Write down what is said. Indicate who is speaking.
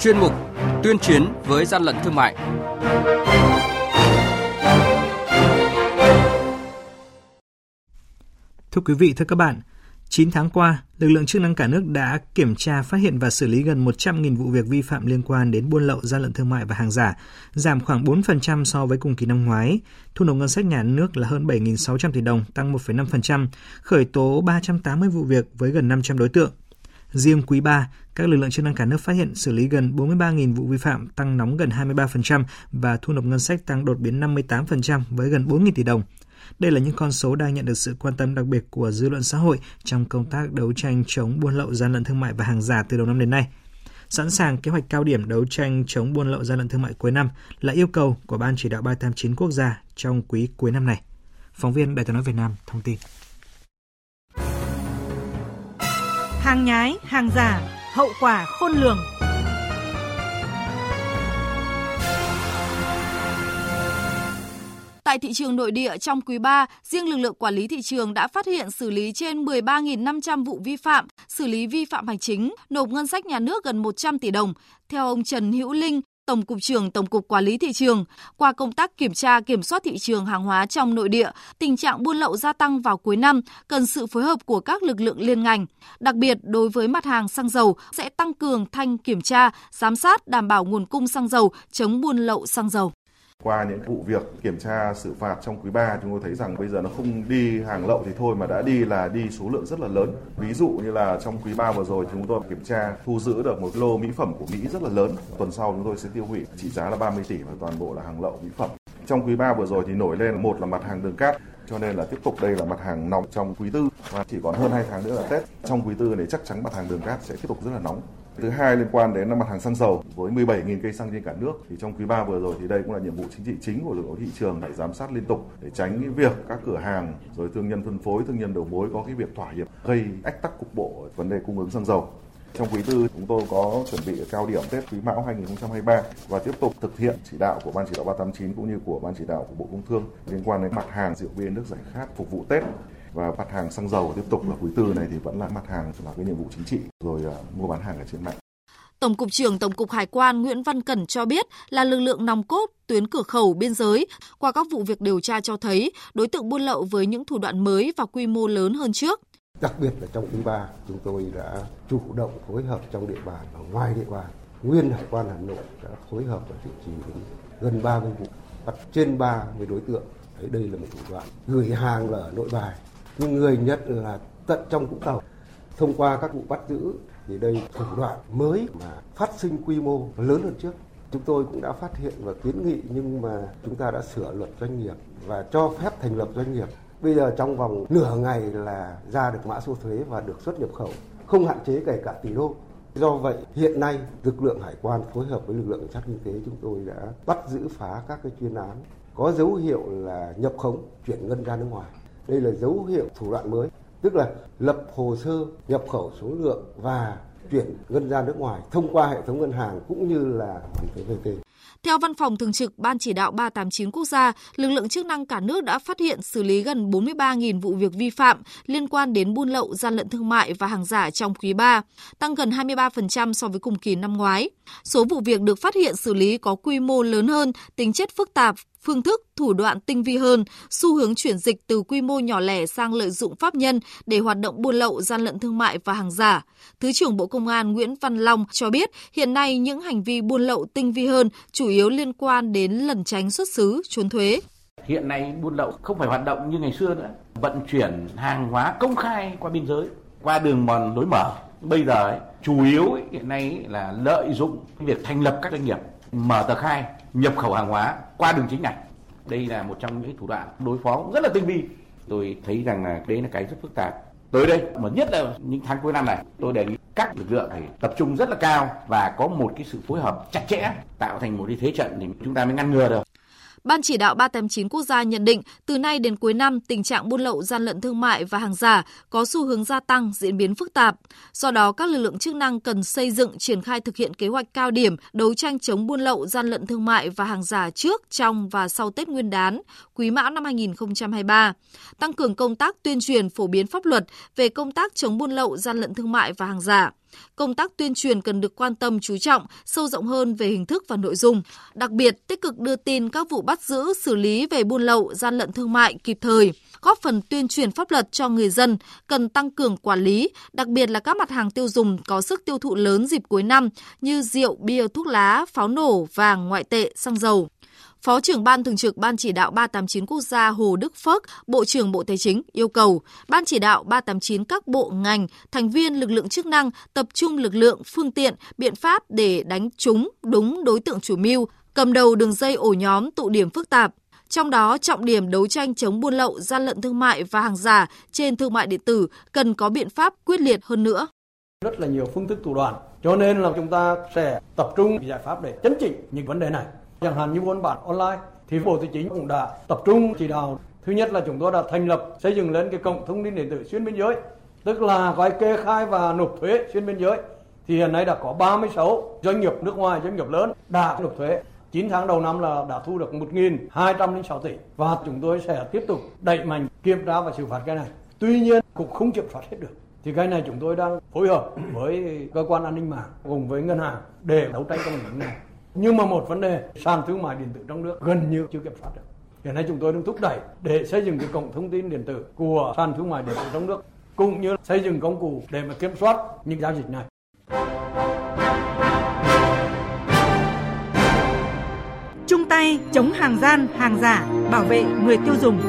Speaker 1: chuyên mục Tuyên chiến với gian lận thương mại.
Speaker 2: Thưa quý vị, thưa các bạn, 9 tháng qua, lực lượng chức năng cả nước đã kiểm tra, phát hiện và xử lý gần 100.000 vụ việc vi phạm liên quan đến buôn lậu, gian lận thương mại và hàng giả, giảm khoảng 4% so với cùng kỳ năm ngoái. Thu nộp ngân sách nhà nước là hơn 7.600 tỷ đồng, tăng 1,5%, khởi tố 380 vụ việc với gần 500 đối tượng. Riêng quý 3, các lực lượng chức năng cả nước phát hiện xử lý gần 43.000 vụ vi phạm, tăng nóng gần 23% và thu nộp ngân sách tăng đột biến 58% với gần 4.000 tỷ đồng. Đây là những con số đang nhận được sự quan tâm đặc biệt của dư luận xã hội trong công tác đấu tranh chống buôn lậu gian lận thương mại và hàng giả từ đầu năm đến nay. Sẵn sàng kế hoạch cao điểm đấu tranh chống buôn lậu gian lận thương mại cuối năm là yêu cầu của Ban chỉ đạo 389 quốc gia trong quý cuối năm này. Phóng viên Đài tiếng nói Việt Nam thông tin.
Speaker 3: Hàng nhái, hàng giả, hậu quả khôn lường.
Speaker 4: Tại thị trường nội địa trong quý 3, riêng lực lượng quản lý thị trường đã phát hiện xử lý trên 13.500 vụ vi phạm, xử lý vi phạm hành chính, nộp ngân sách nhà nước gần 100 tỷ đồng. Theo ông Trần Hữu Linh, Tổng cục trưởng Tổng cục Quản lý thị trường, qua công tác kiểm tra kiểm soát thị trường hàng hóa trong nội địa, tình trạng buôn lậu gia tăng vào cuối năm cần sự phối hợp của các lực lượng liên ngành. Đặc biệt đối với mặt hàng xăng dầu sẽ tăng cường thanh kiểm tra, giám sát đảm bảo nguồn cung xăng dầu, chống buôn lậu xăng dầu.
Speaker 5: Qua những vụ việc kiểm tra xử phạt trong quý 3 chúng tôi thấy rằng bây giờ nó không đi hàng lậu thì thôi mà đã đi là đi số lượng rất là lớn. Ví dụ như là trong quý 3 vừa rồi, chúng tôi kiểm tra thu giữ được một lô mỹ phẩm của Mỹ rất là lớn. Tuần sau chúng tôi sẽ tiêu hủy, trị giá là 30 tỷ và toàn bộ là hàng lậu mỹ phẩm. Trong quý 3 vừa rồi thì nổi lên một là mặt hàng đường cát, cho nên là tiếp tục đây là mặt hàng nóng trong quý tư và chỉ còn hơn 2 tháng nữa là Tết. Trong quý tư này chắc chắn mặt hàng đường cát sẽ tiếp tục rất là nóng. Thứ hai liên quan đến mặt hàng xăng dầu với 17.000 cây xăng trên cả nước thì trong quý 3 vừa rồi thì đây cũng là nhiệm vụ chính trị chính của lực lượng thị trường để giám sát liên tục để tránh cái việc các cửa hàng rồi thương nhân phân phối, thương nhân đầu mối có cái việc thỏa hiệp gây ách tắc cục bộ vấn đề cung ứng xăng dầu. Trong quý tư chúng tôi có chuẩn bị cao điểm Tết Quý Mão 2023 và tiếp tục thực hiện chỉ đạo của Ban chỉ đạo 389 cũng như của Ban chỉ đạo của Bộ Công Thương liên quan đến mặt hàng rượu bia nước giải khát phục vụ Tết và mặt hàng xăng dầu tiếp tục là quý tư này thì vẫn là mặt hàng là cái nhiệm vụ chính trị rồi uh, mua bán hàng ở trên mạng.
Speaker 4: Tổng cục trưởng Tổng cục Hải quan Nguyễn Văn Cẩn cho biết là lực lượng nòng cốt tuyến cửa khẩu biên giới. Qua các vụ việc điều tra cho thấy, đối tượng buôn lậu với những thủ đoạn mới và quy mô lớn hơn trước.
Speaker 6: Đặc biệt là trong quý 3, chúng tôi đã chủ động phối hợp trong địa bàn và ngoài địa bàn. Nguyên Hải quan Hà Nội đã phối hợp và chủ trì gần 30 vụ, bắt trên 30 đối tượng. Đấy, đây là một thủ đoạn gửi hàng ở nội bài nhưng người nhất là tận trong Vũng Tàu. Thông qua các vụ bắt giữ thì đây thủ đoạn mới mà phát sinh quy mô lớn hơn trước. Chúng tôi cũng đã phát hiện và kiến nghị nhưng mà chúng ta đã sửa luật doanh nghiệp và cho phép thành lập doanh nghiệp. Bây giờ trong vòng nửa ngày là ra được mã số thuế và được xuất nhập khẩu, không hạn chế kể cả tỷ đô. Do vậy, hiện nay lực lượng hải quan phối hợp với lực lượng cảnh sát kinh tế chúng tôi đã bắt giữ phá các cái chuyên án có dấu hiệu là nhập khống chuyển ngân ra nước ngoài đây là dấu hiệu thủ đoạn mới, tức là lập hồ sơ, nhập khẩu số lượng và chuyển ngân ra nước ngoài thông qua hệ thống ngân hàng cũng như là hoàn thuế VAT.
Speaker 4: Theo Văn phòng Thường trực Ban Chỉ đạo 389 quốc gia, lực lượng chức năng cả nước đã phát hiện xử lý gần 43.000 vụ việc vi phạm liên quan đến buôn lậu, gian lận thương mại và hàng giả trong quý 3, tăng gần 23% so với cùng kỳ năm ngoái. Số vụ việc được phát hiện xử lý có quy mô lớn hơn, tính chất phức tạp, phương thức, thủ đoạn tinh vi hơn, xu hướng chuyển dịch từ quy mô nhỏ lẻ sang lợi dụng pháp nhân để hoạt động buôn lậu, gian lận thương mại và hàng giả. Thứ trưởng Bộ Công an Nguyễn Văn Long cho biết hiện nay những hành vi buôn lậu tinh vi hơn chủ yếu liên quan đến lẩn tránh xuất xứ, trốn thuế.
Speaker 7: Hiện nay buôn lậu không phải hoạt động như ngày xưa nữa, vận chuyển hàng hóa công khai qua biên giới, qua đường mòn lối mở. Bây giờ ấy, chủ yếu ấy, hiện nay ấy, là lợi dụng việc thành lập các doanh nghiệp, mở tờ khai, nhập khẩu hàng hóa qua đường chính ngạch. Đây là một trong những thủ đoạn đối phó rất là tinh vi. Tôi thấy rằng là đấy là cái rất phức tạp. Tới đây, mà nhất là những tháng cuối năm này, tôi đề nghị các lực lượng phải tập trung rất là cao và có một cái sự phối hợp chặt chẽ, tạo thành một cái thế trận thì chúng ta mới ngăn ngừa được.
Speaker 4: Ban chỉ đạo 389 quốc gia nhận định từ nay đến cuối năm tình trạng buôn lậu gian lận thương mại và hàng giả có xu hướng gia tăng, diễn biến phức tạp. Do đó các lực lượng chức năng cần xây dựng triển khai thực hiện kế hoạch cao điểm đấu tranh chống buôn lậu gian lận thương mại và hàng giả trước, trong và sau Tết Nguyên đán, Quý Mão năm 2023, tăng cường công tác tuyên truyền phổ biến pháp luật về công tác chống buôn lậu gian lận thương mại và hàng giả Công tác tuyên truyền cần được quan tâm chú trọng, sâu rộng hơn về hình thức và nội dung. Đặc biệt, tích cực đưa tin các vụ bắt giữ, xử lý về buôn lậu, gian lận thương mại kịp thời, góp phần tuyên truyền pháp luật cho người dân, cần tăng cường quản lý, đặc biệt là các mặt hàng tiêu dùng có sức tiêu thụ lớn dịp cuối năm như rượu, bia, thuốc lá, pháo nổ, vàng, ngoại tệ, xăng dầu. Phó trưởng Ban Thường trực Ban Chỉ đạo 389 Quốc gia Hồ Đức Phước, Bộ trưởng Bộ Tài chính yêu cầu Ban Chỉ đạo 389 các bộ ngành, thành viên lực lượng chức năng tập trung lực lượng, phương tiện, biện pháp để đánh trúng đúng đối tượng chủ mưu, cầm đầu đường dây ổ nhóm tụ điểm phức tạp. Trong đó, trọng điểm đấu tranh chống buôn lậu, gian lận thương mại và hàng giả trên thương mại điện tử cần có biện pháp quyết liệt hơn nữa.
Speaker 8: Rất là nhiều phương thức thủ đoạn, cho nên là chúng ta sẽ tập trung giải pháp để chấn chỉnh những vấn đề này. Chẳng hạn như buôn bán online thì Bộ Tài chính cũng đã tập trung chỉ đạo. Thứ nhất là chúng tôi đã thành lập xây dựng lên cái cổng thông tin điện tử xuyên biên giới, tức là gói kê khai và nộp thuế xuyên biên giới. Thì hiện nay đã có 36 doanh nghiệp nước ngoài, doanh nghiệp lớn đã nộp thuế 9 tháng đầu năm là đã thu được 1.206 tỷ và chúng tôi sẽ tiếp tục đẩy mạnh kiểm tra và xử phạt cái này. Tuy nhiên cũng không kiểm soát hết được. Thì cái này chúng tôi đang phối hợp với cơ quan an ninh mạng cùng với ngân hàng để đấu tranh trong lĩnh này. Nhưng mà một vấn đề sàn thương mại điện tử trong nước gần như chưa kiểm soát được. Hiện nay chúng tôi đang thúc đẩy để xây dựng cái cổng thông tin điện tử của sàn thương mại điện tử trong nước cũng như xây dựng công cụ để mà kiểm soát những giao dịch này.
Speaker 3: Chung tay chống hàng gian, hàng giả, bảo vệ người tiêu dùng.